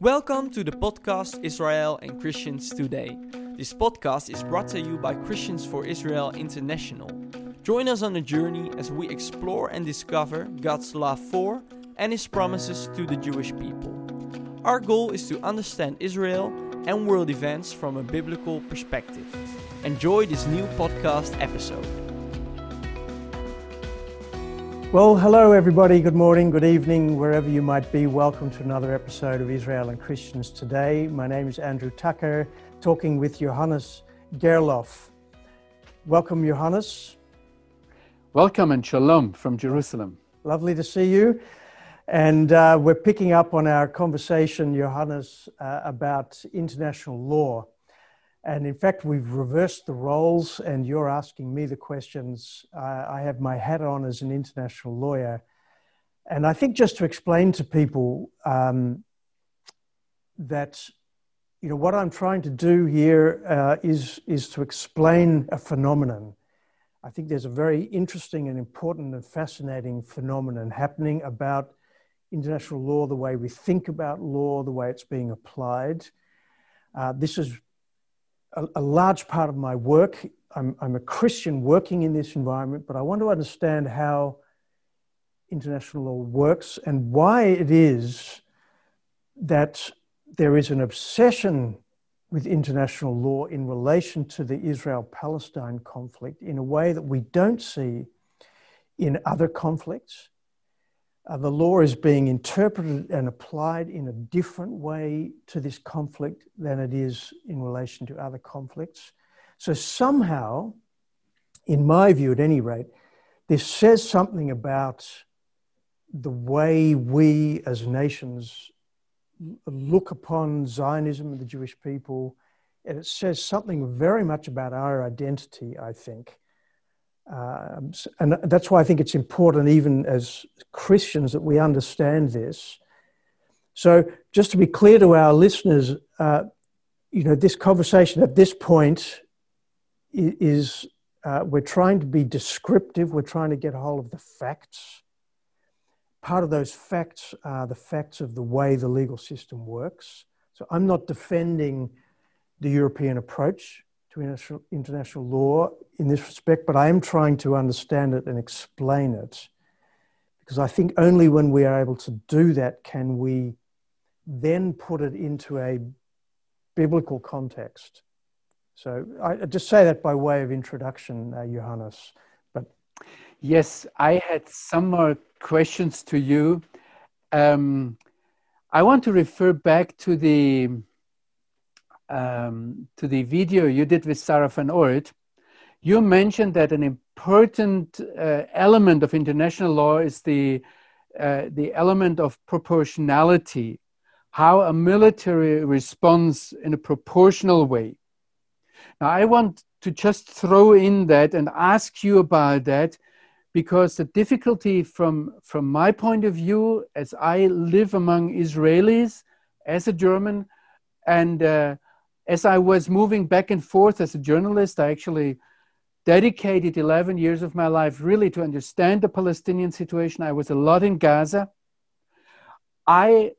Welcome to the podcast Israel and Christians Today. This podcast is brought to you by Christians for Israel International. Join us on a journey as we explore and discover God's love for and His promises to the Jewish people. Our goal is to understand Israel and world events from a biblical perspective. Enjoy this new podcast episode. Well, hello, everybody. Good morning, good evening, wherever you might be. Welcome to another episode of Israel and Christians Today. My name is Andrew Tucker, talking with Johannes Gerloff. Welcome, Johannes. Welcome and shalom from Jerusalem. Lovely to see you. And uh, we're picking up on our conversation, Johannes, uh, about international law. And in fact, we've reversed the roles, and you're asking me the questions. Uh, I have my hat on as an international lawyer. And I think just to explain to people um, that, you know, what I'm trying to do here uh, is is to explain a phenomenon. I think there's a very interesting and important and fascinating phenomenon happening about international law, the way we think about law, the way it's being applied. Uh, this is a, a large part of my work. I'm, I'm a Christian working in this environment, but I want to understand how international law works and why it is that there is an obsession with international law in relation to the Israel Palestine conflict in a way that we don't see in other conflicts uh, the law is being interpreted and applied in a different way to this conflict than it is in relation to other conflicts. So, somehow, in my view at any rate, this says something about the way we as nations look upon Zionism and the Jewish people. And it says something very much about our identity, I think. Um, and that's why I think it's important, even as Christians, that we understand this. So, just to be clear to our listeners, uh, you know, this conversation at this point is uh, we're trying to be descriptive, we're trying to get a hold of the facts. Part of those facts are the facts of the way the legal system works. So, I'm not defending the European approach to international, international law in this respect, but I am trying to understand it and explain it. Because I think only when we are able to do that can we then put it into a biblical context. So I just say that by way of introduction, uh, Johannes. But yes, I had some more questions to you. Um, I want to refer back to the um, to the video you did with Sarah van Oort, you mentioned that an important uh, element of international law is the, uh, the element of proportionality, how a military responds in a proportional way. Now, I want to just throw in that and ask you about that because the difficulty from, from my point of view, as I live among Israelis, as a German, and uh, as I was moving back and forth as a journalist, I actually dedicated 11 years of my life really to understand the Palestinian situation. I was a lot in Gaza. I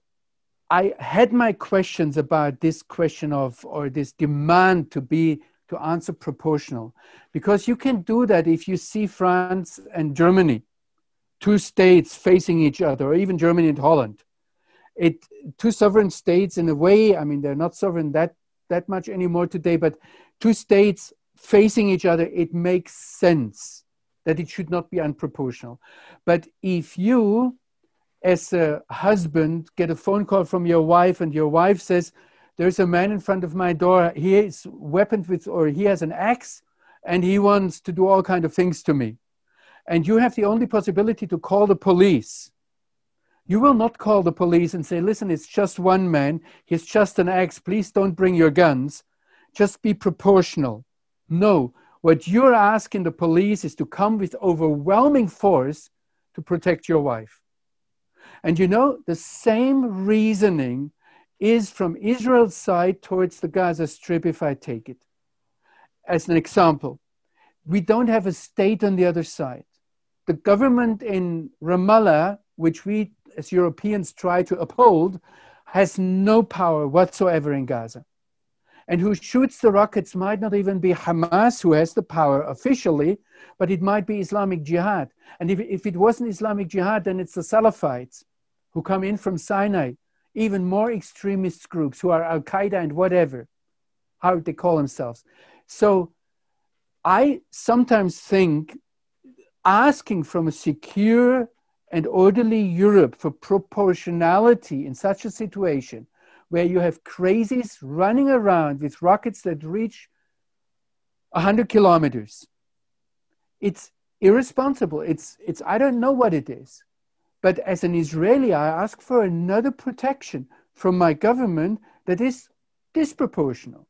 I had my questions about this question of or this demand to be to answer proportional because you can do that if you see France and Germany two states facing each other or even Germany and Holland it two sovereign states in a way I mean they're not sovereign that that much anymore today, but two states facing each other, it makes sense that it should not be unproportional. But if you, as a husband, get a phone call from your wife and your wife says, There's a man in front of my door, he is weaponed with, or he has an axe, and he wants to do all kind of things to me. And you have the only possibility to call the police you will not call the police and say, listen, it's just one man, he's just an axe, please don't bring your guns. Just be proportional. No, what you're asking the police is to come with overwhelming force to protect your wife. And you know, the same reasoning is from Israel's side towards the Gaza Strip, if I take it. As an example, we don't have a state on the other side. The government in Ramallah, which we as Europeans try to uphold has no power whatsoever in Gaza. And who shoots the rockets might not even be Hamas, who has the power officially, but it might be Islamic Jihad. And if, if it wasn't Islamic Jihad, then it's the Salafites who come in from Sinai, even more extremist groups who are Al Qaeda and whatever, how they call themselves. So I sometimes think asking from a secure and orderly Europe for proportionality in such a situation where you have crazies running around with rockets that reach 100 kilometers. It's irresponsible. It's, it's, I don't know what it is. But as an Israeli, I ask for another protection from my government that is disproportional.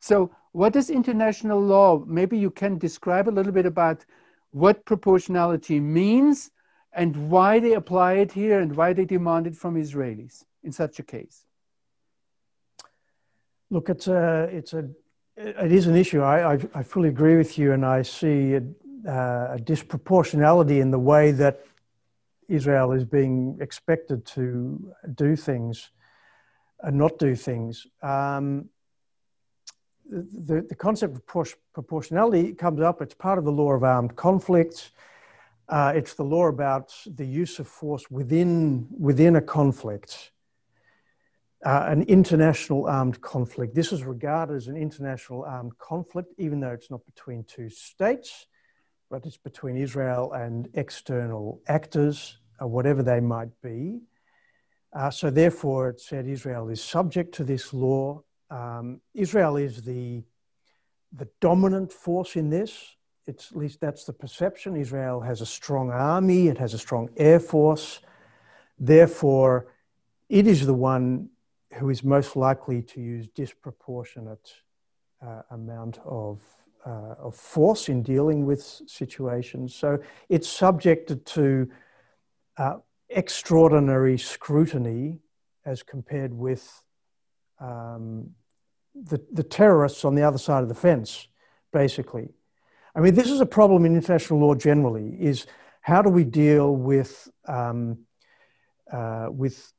So, what is international law? Maybe you can describe a little bit about what proportionality means and why they apply it here and why they demand it from Israelis in such a case? Look, it's a, it's a, it is an issue. I, I, I fully agree with you, and I see a, uh, a, disproportionality in the way that Israel is being expected to do things and not do things. Um, the, the concept of proportionality comes up. It's part of the law of armed conflicts. Uh, it's the law about the use of force within, within a conflict, uh, an international armed conflict. This is regarded as an international armed conflict, even though it's not between two states, but it's between Israel and external actors, uh, whatever they might be. Uh, so, therefore, it said Israel is subject to this law. Um, Israel is the, the dominant force in this it's, at least that's the perception. Israel has a strong army, it has a strong air force. Therefore, it is the one who is most likely to use disproportionate uh, amount of, uh, of force in dealing with situations. So it's subjected to uh, extraordinary scrutiny as compared with um, the, the terrorists on the other side of the fence, basically. I mean, this is a problem in international law generally. Is how do we deal with um, uh, with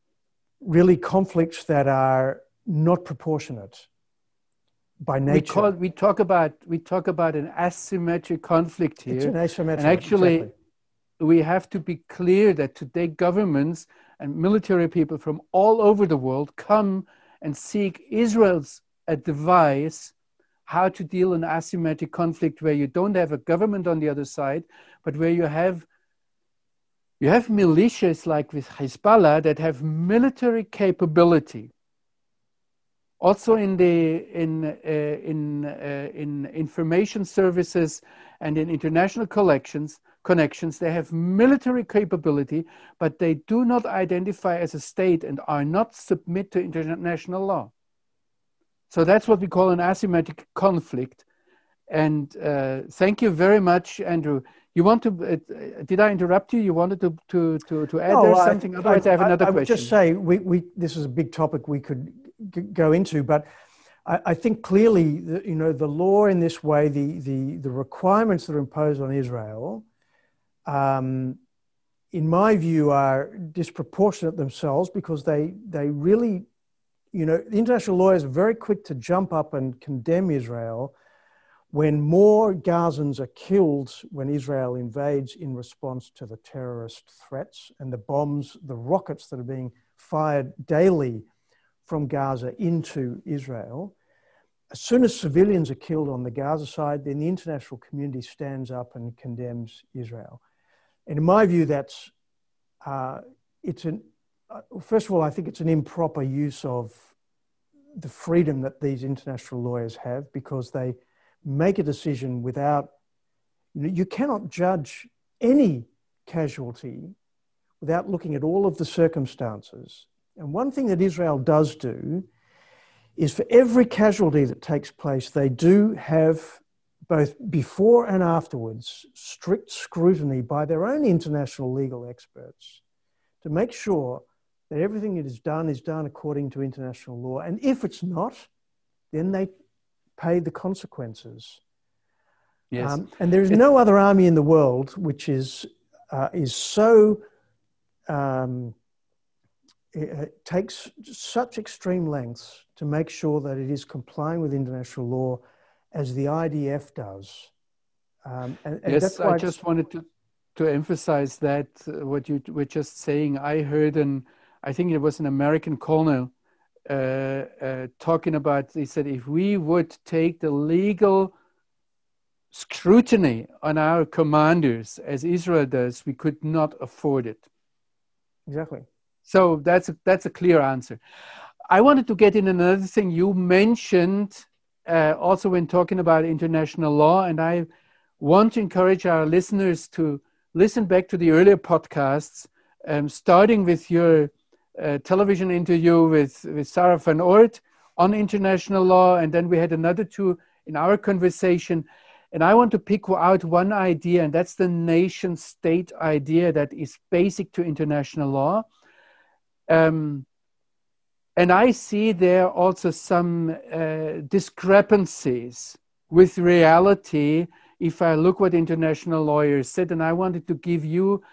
really conflicts that are not proportionate by nature? We, call, we talk about we talk about an asymmetric conflict here. It's an asymmetric. And actually, exactly. we have to be clear that today governments and military people from all over the world come and seek Israel's advice how to deal in asymmetric conflict where you don't have a government on the other side, but where you have you have militias like with Hezbollah that have military capability. Also in the in uh, in uh, in information services and in international collections connections, they have military capability, but they do not identify as a state and are not submit to international law. So that's what we call an asymmetric conflict. And uh, thank you very much, Andrew. You want to? Uh, did I interrupt you? You wanted to to to, to add no, something? I, Otherwise, I, I have another I, I would just say we, we this is a big topic we could g- go into, but I, I think clearly, the, you know, the law in this way, the the the requirements that are imposed on Israel, um, in my view, are disproportionate themselves because they they really you know, the international lawyers are very quick to jump up and condemn Israel when more Gazans are killed when Israel invades in response to the terrorist threats and the bombs, the rockets that are being fired daily from Gaza into Israel. As soon as civilians are killed on the Gaza side, then the international community stands up and condemns Israel. And in my view, that's uh, it's an Uh, first of all, I think it's an improper use of the freedom that these international lawyers have because they make a decision without, you, know, you cannot judge any casualty without looking at all of the circumstances. And one thing that Israel does do is for every casualty that takes place, they do have both before and afterwards strict scrutiny by their own international legal experts to make sure that everything that is done is done according to international law. And if it's not, then they pay the consequences. Yes. Um, and there is no other army in the world which is, uh, is so um, uh, takes such extreme lengths to make sure that it is complying with international law as the IDF does. Um, and, and yes, I just wanted to, to emphasize that uh, what you were just saying. I heard an, I think it was an American colonel uh, uh, talking about, he said, if we would take the legal scrutiny on our commanders as Israel does, we could not afford it. Exactly. So that's a, that's a clear answer. I wanted to get in another thing you mentioned uh, also when talking about international law, and I want to encourage our listeners to listen back to the earlier podcasts, um, starting with your uh, television interview with, with Sarah van Oort on international law, and then we had another two in our conversation. And I want to pick out one idea, and that's the nation state idea that is basic to international law. Um, and I see there also some uh, discrepancies with reality if I look what international lawyers said. And I wanted to give you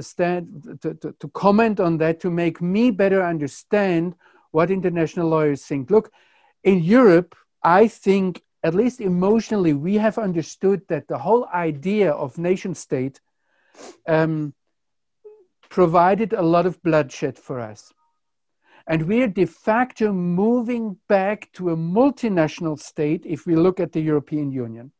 stand to, to, to comment on that to make me better understand what international lawyers think. Look, in Europe, I think, at least emotionally, we have understood that the whole idea of nation state um, provided a lot of bloodshed for us. And we are de facto moving back to a multinational state if we look at the European Union.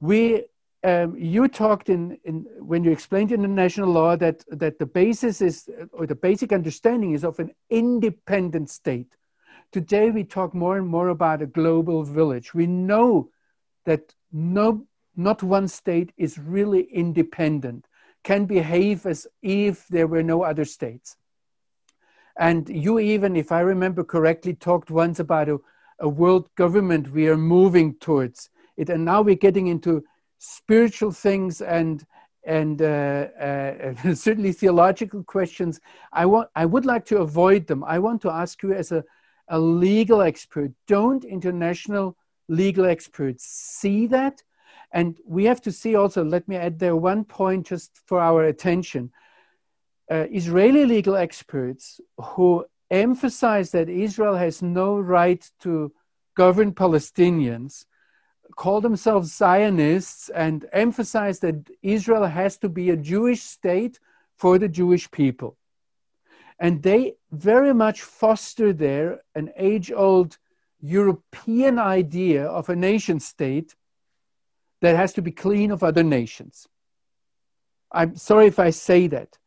We, um, you talked in, in, when you explained international law that, that the basis is, or the basic understanding is of an independent state. Today we talk more and more about a global village. We know that no, not one state is really independent can behave as if there were no other states. And you even, if I remember correctly, talked once about a, a world government we are moving towards it. And now we're getting into spiritual things and and uh, uh, certainly theological questions. I want I would like to avoid them. I want to ask you as a, a legal expert, don't international legal experts see that and we have to see also, let me add there one point just for our attention. Uh, Israeli legal experts who emphasize that Israel has no right to govern Palestinians call themselves Zionists and emphasize that Israel has to be a Jewish state for the Jewish people. And they very much foster there an age old European idea of a nation state that has to be clean of other nations. I'm sorry if I say that,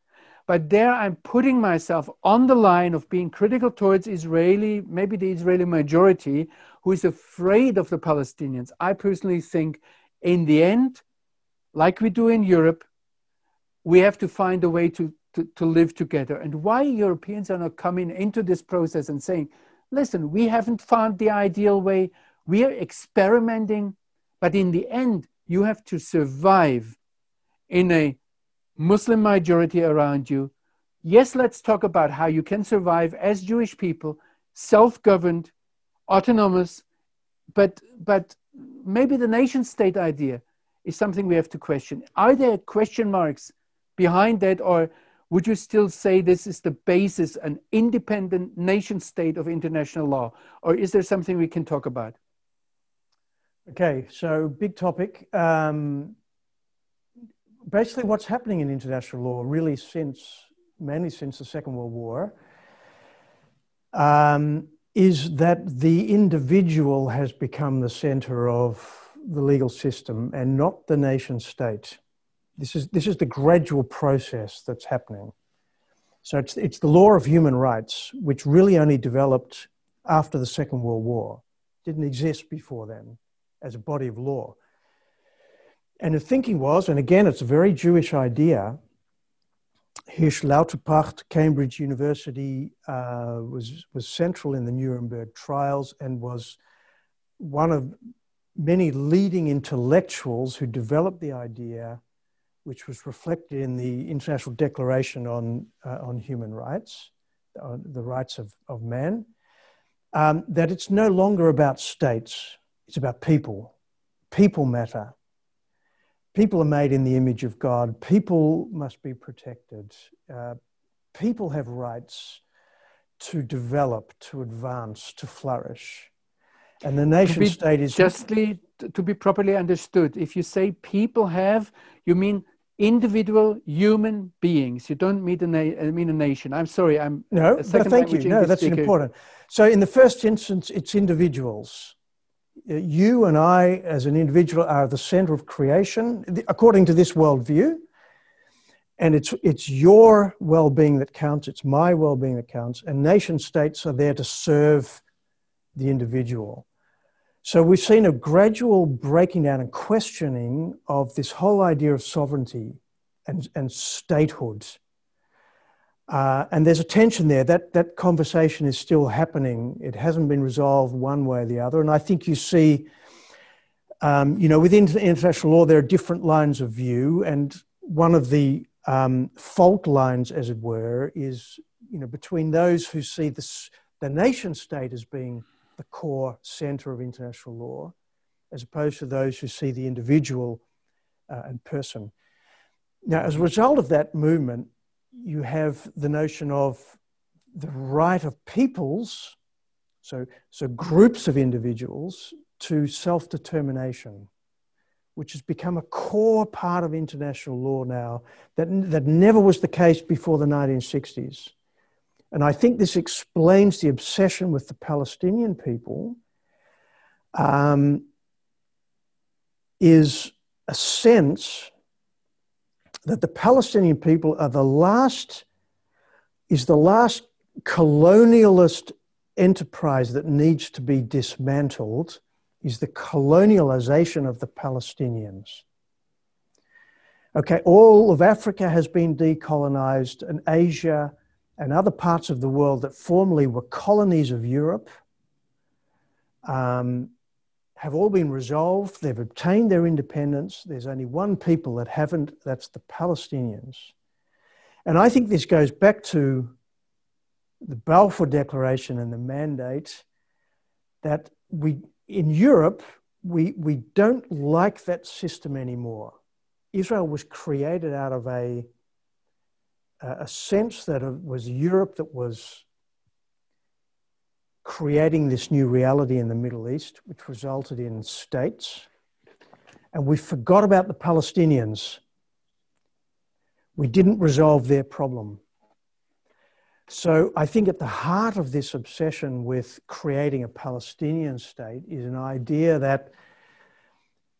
but there I'm putting myself on the line of being critical towards Israeli, maybe the Israeli majority, who is afraid of the Palestinians. I personally think, in the end, like we do in Europe, we have to find a way to, to, to live together. And why Europeans are not coming into this process and saying, listen, we haven't found the ideal way, we are experimenting but in the end, you have to survive in a Muslim majority around you. Yes, let's talk about how you can survive as Jewish people, self governed, autonomous, but, but maybe the nation state idea is something we have to question. Are there question marks behind that, or would you still say this is the basis, an independent nation state of international law? Or is there something we can talk about? Okay, so big topic. Um, basically, what's happening in international law, really, since mainly since the Second World War, um, is that the individual has become the center of the legal system and not the nation state. This is, this is the gradual process that's happening. So it's, it's the law of human rights, which really only developed after the Second World War, didn't exist before then as a body of law. And the thinking was, and again, it's a very Jewish idea. Hersch Lauterpacht, Cambridge University, uh, was, was central in the Nuremberg trials and was one of many leading intellectuals who developed the idea, which was reflected in the International Declaration on, uh, on Human Rights, uh, the rights of, of man, um, that it's no longer about states it's about people. People matter. People are made in the image of God. People must be protected. Uh, people have rights to develop, to advance, to flourish. And the nation state is justly to be properly understood. If you say people have, you mean individual human beings. You don't mean a, na- uh, mean a nation. I'm sorry. I'm no, but thank you. No, that's speaker. important. So in the first instance, it's individuals. You and I, as an individual, are the center of creation, according to this worldview. And it's, it's your well being that counts, it's my well being that counts. And nation states are there to serve the individual. So we've seen a gradual breaking down and questioning of this whole idea of sovereignty and, and statehood. Uh, and there's a tension there. That, that conversation is still happening. It hasn't been resolved one way or the other. And I think you see, um, you know, within international law, there are different lines of view. And one of the um, fault lines, as it were, is, you know, between those who see this, the nation state as being the core center of international law, as opposed to those who see the individual uh, and person. Now, as a result of that movement, you have the notion of the right of peoples, so, so groups of individuals, to self determination, which has become a core part of international law now that, that never was the case before the 1960s. And I think this explains the obsession with the Palestinian people, um, is a sense that the Palestinian people are the last, is the last colonialist enterprise that needs to be dismantled, is the colonialization of the Palestinians. Okay, all of Africa has been decolonized, and Asia and other parts of the world that formerly were colonies of Europe um, have all been resolved. They've obtained their independence. There's only one people that haven't, that's the Palestinians. And I think this goes back to the Balfour Declaration and the mandate that we, in Europe, we, we don't like that system anymore. Israel was created out of a a sense that it was Europe that was creating this new reality in the Middle East, which resulted in states. And we forgot about the Palestinians. We didn't resolve their problem. So I think at the heart of this obsession with creating a Palestinian state is an idea that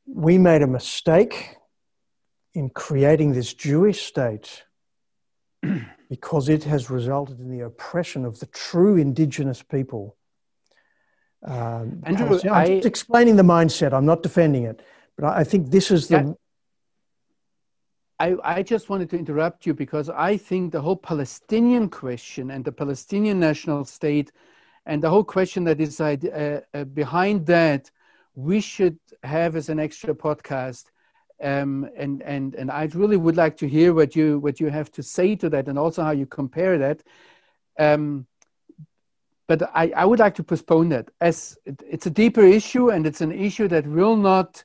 we made a mistake in creating this Jewish state because it has resulted in the oppression of the true indigenous people. Um, Andrew, I'm I, just explaining the mindset. I'm not defending it, but I, I think this is the. I, I just wanted to interrupt you because I think the whole Palestinian question and the Palestinian national state and the whole question that is uh, uh, behind that, we should have as an extra podcast um, and and and I really would like to hear what you what you have to say to that, and also how you compare that. Um, but I, I would like to postpone that as it, it's a deeper issue, and it's an issue that will not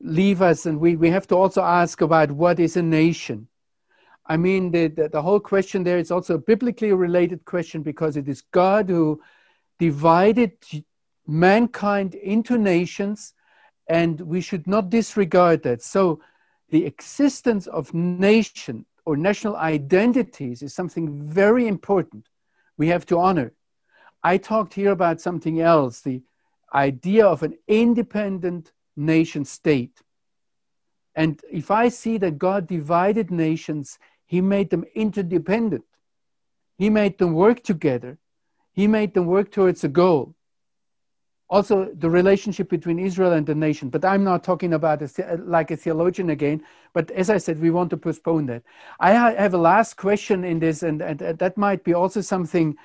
leave us. And we, we have to also ask about what is a nation. I mean, the, the, the whole question there is also a biblically related question because it is God who divided mankind into nations and we should not disregard that. So, the existence of nation or national identities is something very important we have to honor. I talked here about something else the idea of an independent nation state. And if I see that God divided nations, He made them interdependent, He made them work together, He made them work towards a goal also the relationship between Israel and the nation. But I'm not talking about a, like a theologian again. But as I said, we want to postpone that. I have a last question in this, and, and, and that might be also something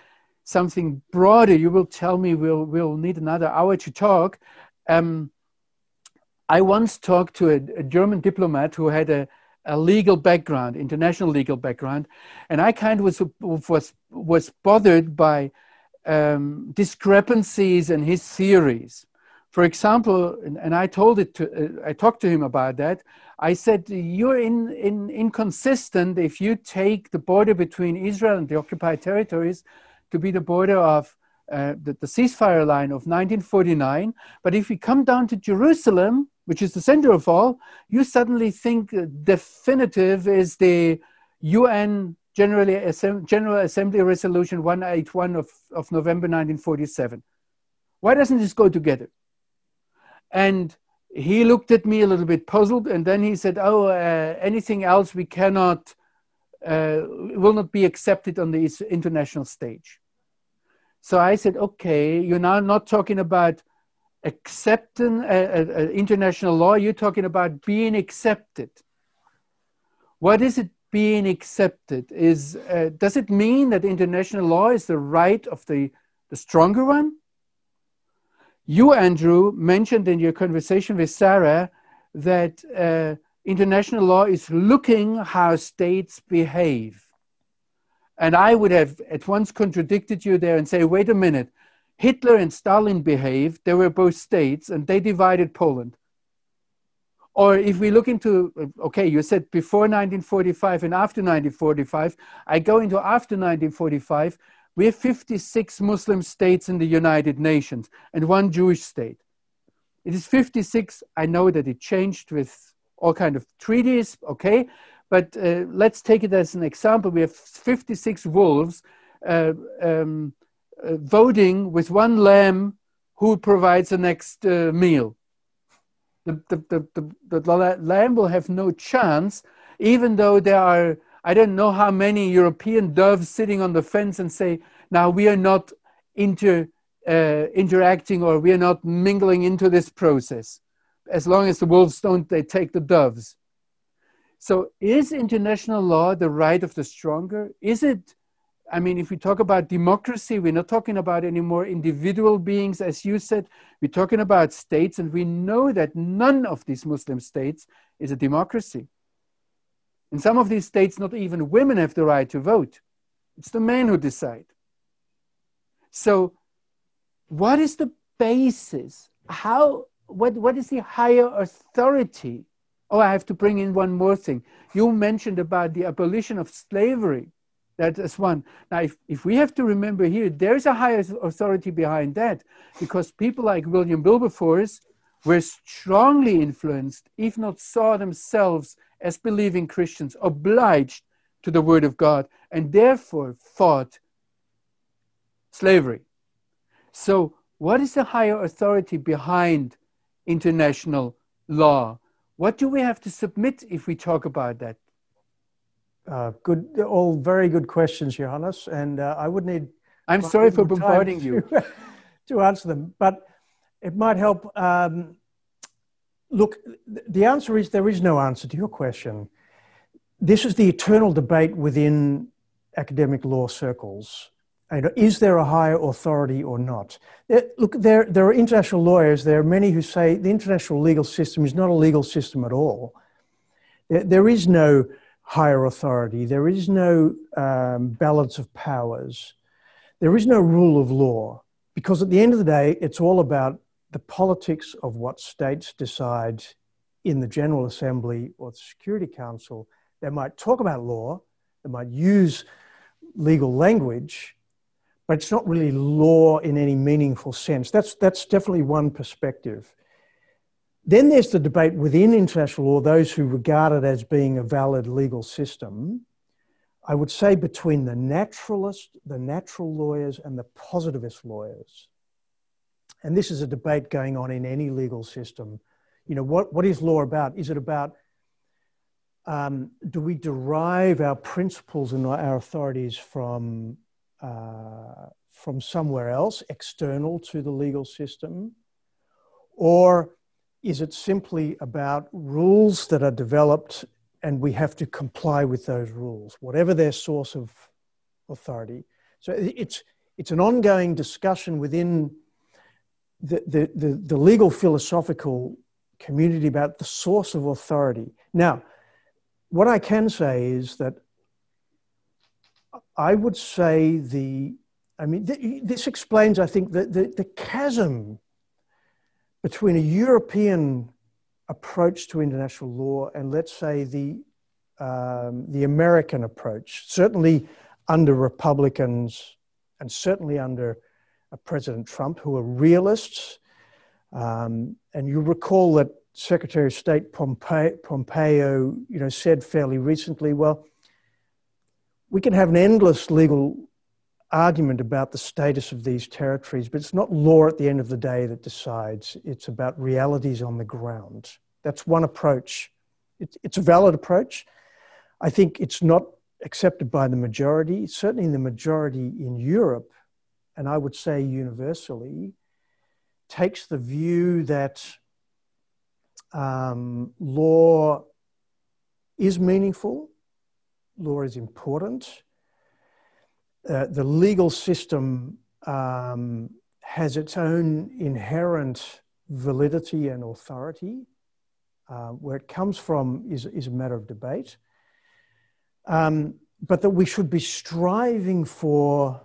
something broader. You will tell me we'll we'll need another hour to talk. Um, I once talked to a, a German diplomat who had a, a legal background, international legal background, and I kind of was was was bothered by um, discrepancies in his theories. For example, and, and I told it to, uh, I talked to him about that. I said, you're in, in, inconsistent if you take the border between Israel and the occupied territories to be the border of uh, the, the, ceasefire line of 1949. But if we come down to Jerusalem, which is the center of all, you suddenly think definitive is the UN Generally, General Assembly Resolution 181 of, of November 1947. Why doesn't this go together? And he looked at me a little bit puzzled, and then he said, "Oh, uh, anything else we cannot uh, will not be accepted on the international stage." So I said, "Okay, you're now not talking about accepting uh, uh, uh, international law. You're talking about being accepted. What is it being accepted? Is uh, does it mean that international law is the right of the the stronger one?" You, Andrew, mentioned in your conversation with Sarah that international law is looking how states behave. And I would have at once contradicted you there and say, wait a minute, Hitler and Stalin behaved, they were both states, and they divided Poland. Or if we look into, okay, you said before 1945 and after 1945, I go into after 1945, we have 56 Muslim states in the United Nations and one Jewish state. It is 56. I know that it changed with all kind of treaties, okay? But uh, let's take it as an example. We have 56 wolves uh, um, uh, voting with one lamb who provides the next uh, meal. The, the, the, the, lamb will have no chance, even though there are I don't know how many European doves sitting on the fence and say, now we are not inter, uh, interacting or we are not mingling into this process. As long as the wolves don't, they take the doves. So is international law the right of the stronger? Is it, I mean, if we talk about democracy, we're not talking about any more individual beings, as you said, we're talking about states, and we know that none of these Muslim states is a democracy. In some of these states, not even women have the right to vote. It's the men who decide. So, what is the basis? How, what, what is the higher authority? Oh, I have to bring in one more thing. You mentioned about the abolition of slavery. That is one. Now, if, if we have to remember here, there's a higher authority behind that because people like William Wilberforce were strongly influenced, if not saw themselves as believing Christians, obliged to the Word of God, and therefore fought slavery. So, what is the higher authority behind international law? What do we have to submit if we talk about that? Uh, good, all very good questions, Johannes, and uh, I would need. I'm sorry for bombarding to, you. to answer them, but it might help. Um, look, the answer is there is no answer to your question. This is the eternal debate within academic law circles. Is there a higher authority or not? Look, there, there are international lawyers, there are many who say the international legal system is not a legal system at all. there, there is no higher authority, there is no um, balance of powers, there is no rule of law, because at the end of the day, it's all about the politics of what states decide in the General Assembly or the Security Council. They might talk about law, they might use legal language, but it's not really law in any meaningful sense. That's, that's definitely one perspective. Then there's the debate within international law, those who regard it as being a valid legal system. I would say between the naturalist, the natural lawyers, and the positivist lawyers and this is a debate going on in any legal system. You know, what, what is law about? Is it about um, do we derive our principles and our authorities from, uh, from somewhere else, external to the legal system? Or is it simply about rules that are developed and we have to comply with those rules, whatever their source of authority? So it's, it's an ongoing discussion within the, the, the, legal philosophical community about the source of authority. Now, what I can say is that I would say the, I mean, th- this explains, I think, the, the, the chasm between a European approach to international law and, let's say, the, um, the American approach, certainly under Republicans and certainly under uh, President Trump, who are realists. Um, and you recall that Secretary of State Pompeo, Pompeo, you know, said fairly recently, well, we can have an endless legal argument about the status of these territories, but it's not law at the end of the day that decides. It's about realities on the ground. That's one approach. It's, a valid approach. I think it's not accepted by the majority, certainly the majority in Europe, and I would say universally, takes the view that um, law is meaningful, law is important. Uh, the legal system um, has its own inherent validity and authority. Uh, where it comes from is, is a matter of debate. Um, but that we should be striving for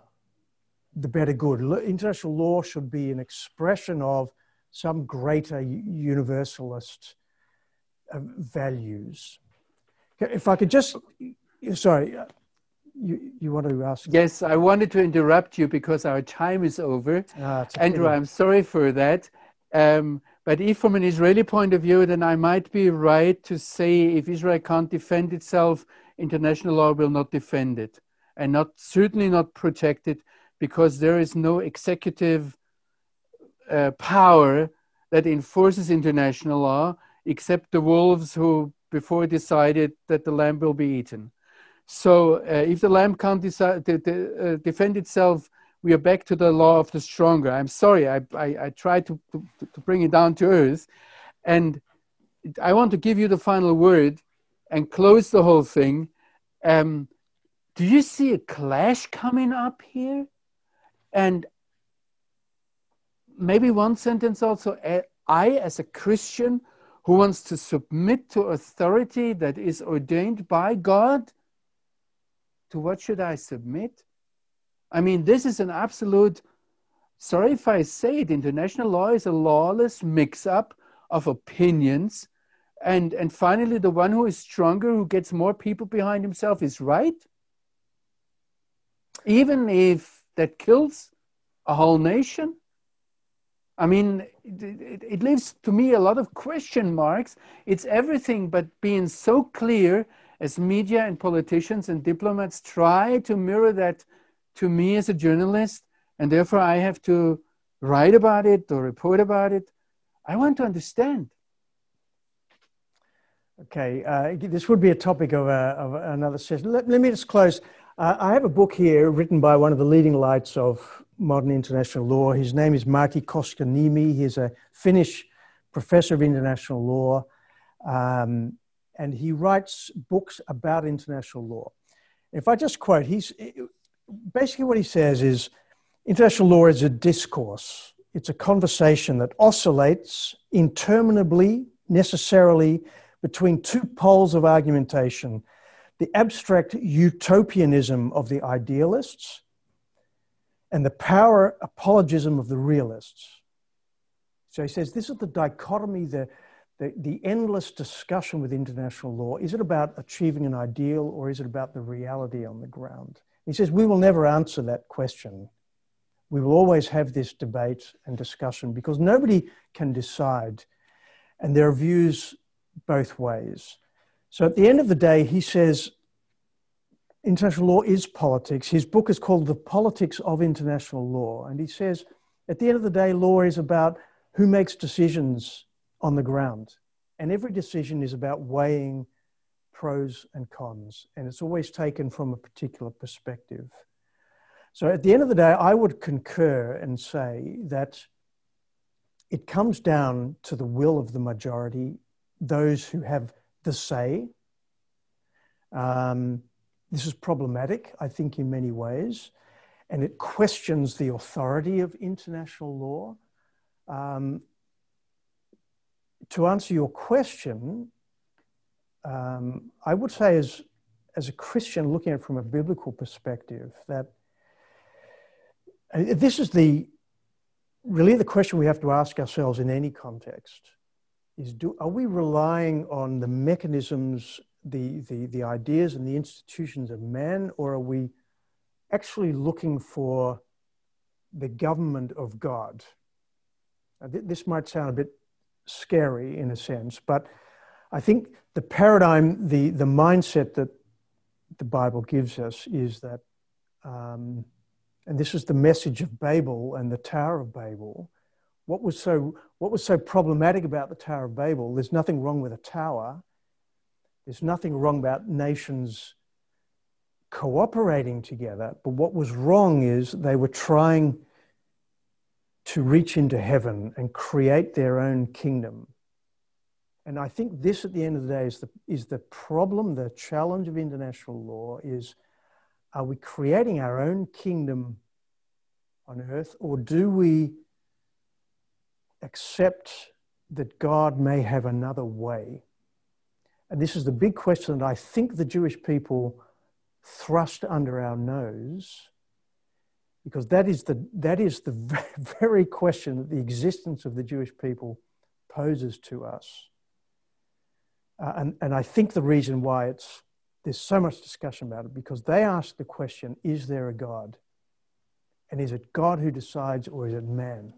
the better good. International law should be an expression of some greater universalist uh, values. If I could just, sorry, uh, you, you want to ask? Yes, I wanted to interrupt you because our time is over. Ah, Andrew, I'm sorry for that. Um, but if from an Israeli point of view, then I might be right to say if Israel can't defend itself, international law will not defend it and not certainly not protect it because there is no executive uh, power that enforces international law except the wolves who before decided that the lamb will be eaten. So uh, if the lamb can't to, to, uh, defend itself, we are back to the law of the stronger. I'm sorry, I, I, I tried to, to, to bring it down to earth. And I want to give you the final word and close the whole thing. Um, do you see a clash coming up here? And maybe one sentence also I, as a Christian who wants to submit to authority that is ordained by God, to what should I submit? I mean, this is an absolute, sorry if I say it, international law is a lawless mix up of opinions. And, and finally, the one who is stronger, who gets more people behind himself, is right. Even if that kills a whole nation. I mean, it, it, leaves to me a lot of question marks. It's everything but being so clear as media and politicians and diplomats try to mirror that to me as a journalist, and therefore I have to write about it or report about it. I want to understand. Okay, uh, this would be a topic of, a, of another session. Let, let me just close. Uh, I have a book here written by one of the leading lights of modern international law. His name is Martti Koskenniemi. He's a Finnish professor of international law, um, and he writes books about international law. If I just quote, he's basically what he says is international law is a discourse. It's a conversation that oscillates interminably, necessarily, between two poles of argumentation the abstract utopianism of the idealists and the power apologism of the realists. So he says this is the dichotomy, the, the, the, endless discussion with international law. Is it about achieving an ideal or is it about the reality on the ground? He says we will never answer that question. We will always have this debate and discussion because nobody can decide, and there are views both ways. So at the end of the day, he says international law is politics. His book is called The Politics of International Law. And he says, at the end of the day, law is about who makes decisions on the ground. And every decision is about weighing pros and cons. And it's always taken from a particular perspective. So at the end of the day, I would concur and say that it comes down to the will of the majority, those who have the say. Um, this is problematic, I think, in many ways, and it questions the authority of international law. Um, to answer your question, um, I would say, as, as a Christian looking at it from a biblical perspective, that uh, this is the really the question we have to ask ourselves in any context is do, are we relying on the mechanisms, the, the, the ideas and the institutions of man, or are we actually looking for the government of God? Now, th- this might sound a bit scary in a sense, but I think the paradigm, the, the mindset that the Bible gives us is that, um, and this is the message of Babel and the Tower of Babel. What was, so, what was so problematic about the Tower of Babel? There's nothing wrong with a tower. There's nothing wrong about nations cooperating together. But what was wrong is they were trying to reach into heaven and create their own kingdom. And I think this, at the end of the day, is the, is the problem, the challenge of international law is are we creating our own kingdom on earth, or do we accept that God may have another way? And this is the big question that I think the Jewish people thrust under our nose because that is the, that is the very question that the existence of the Jewish people poses to us. Uh, and, and I think the reason why it's, there's so much discussion about it because they ask the question is there a God? And is it God who decides or is it man?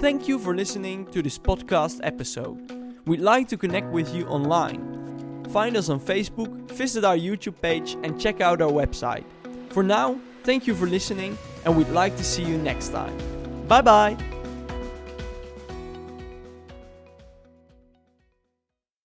Thank you for listening to this podcast episode. We'd like to connect with you online Find us on Facebook, visit our YouTube page, and check out our website. For now, thank you for listening, and we'd like to see you next time. Bye bye!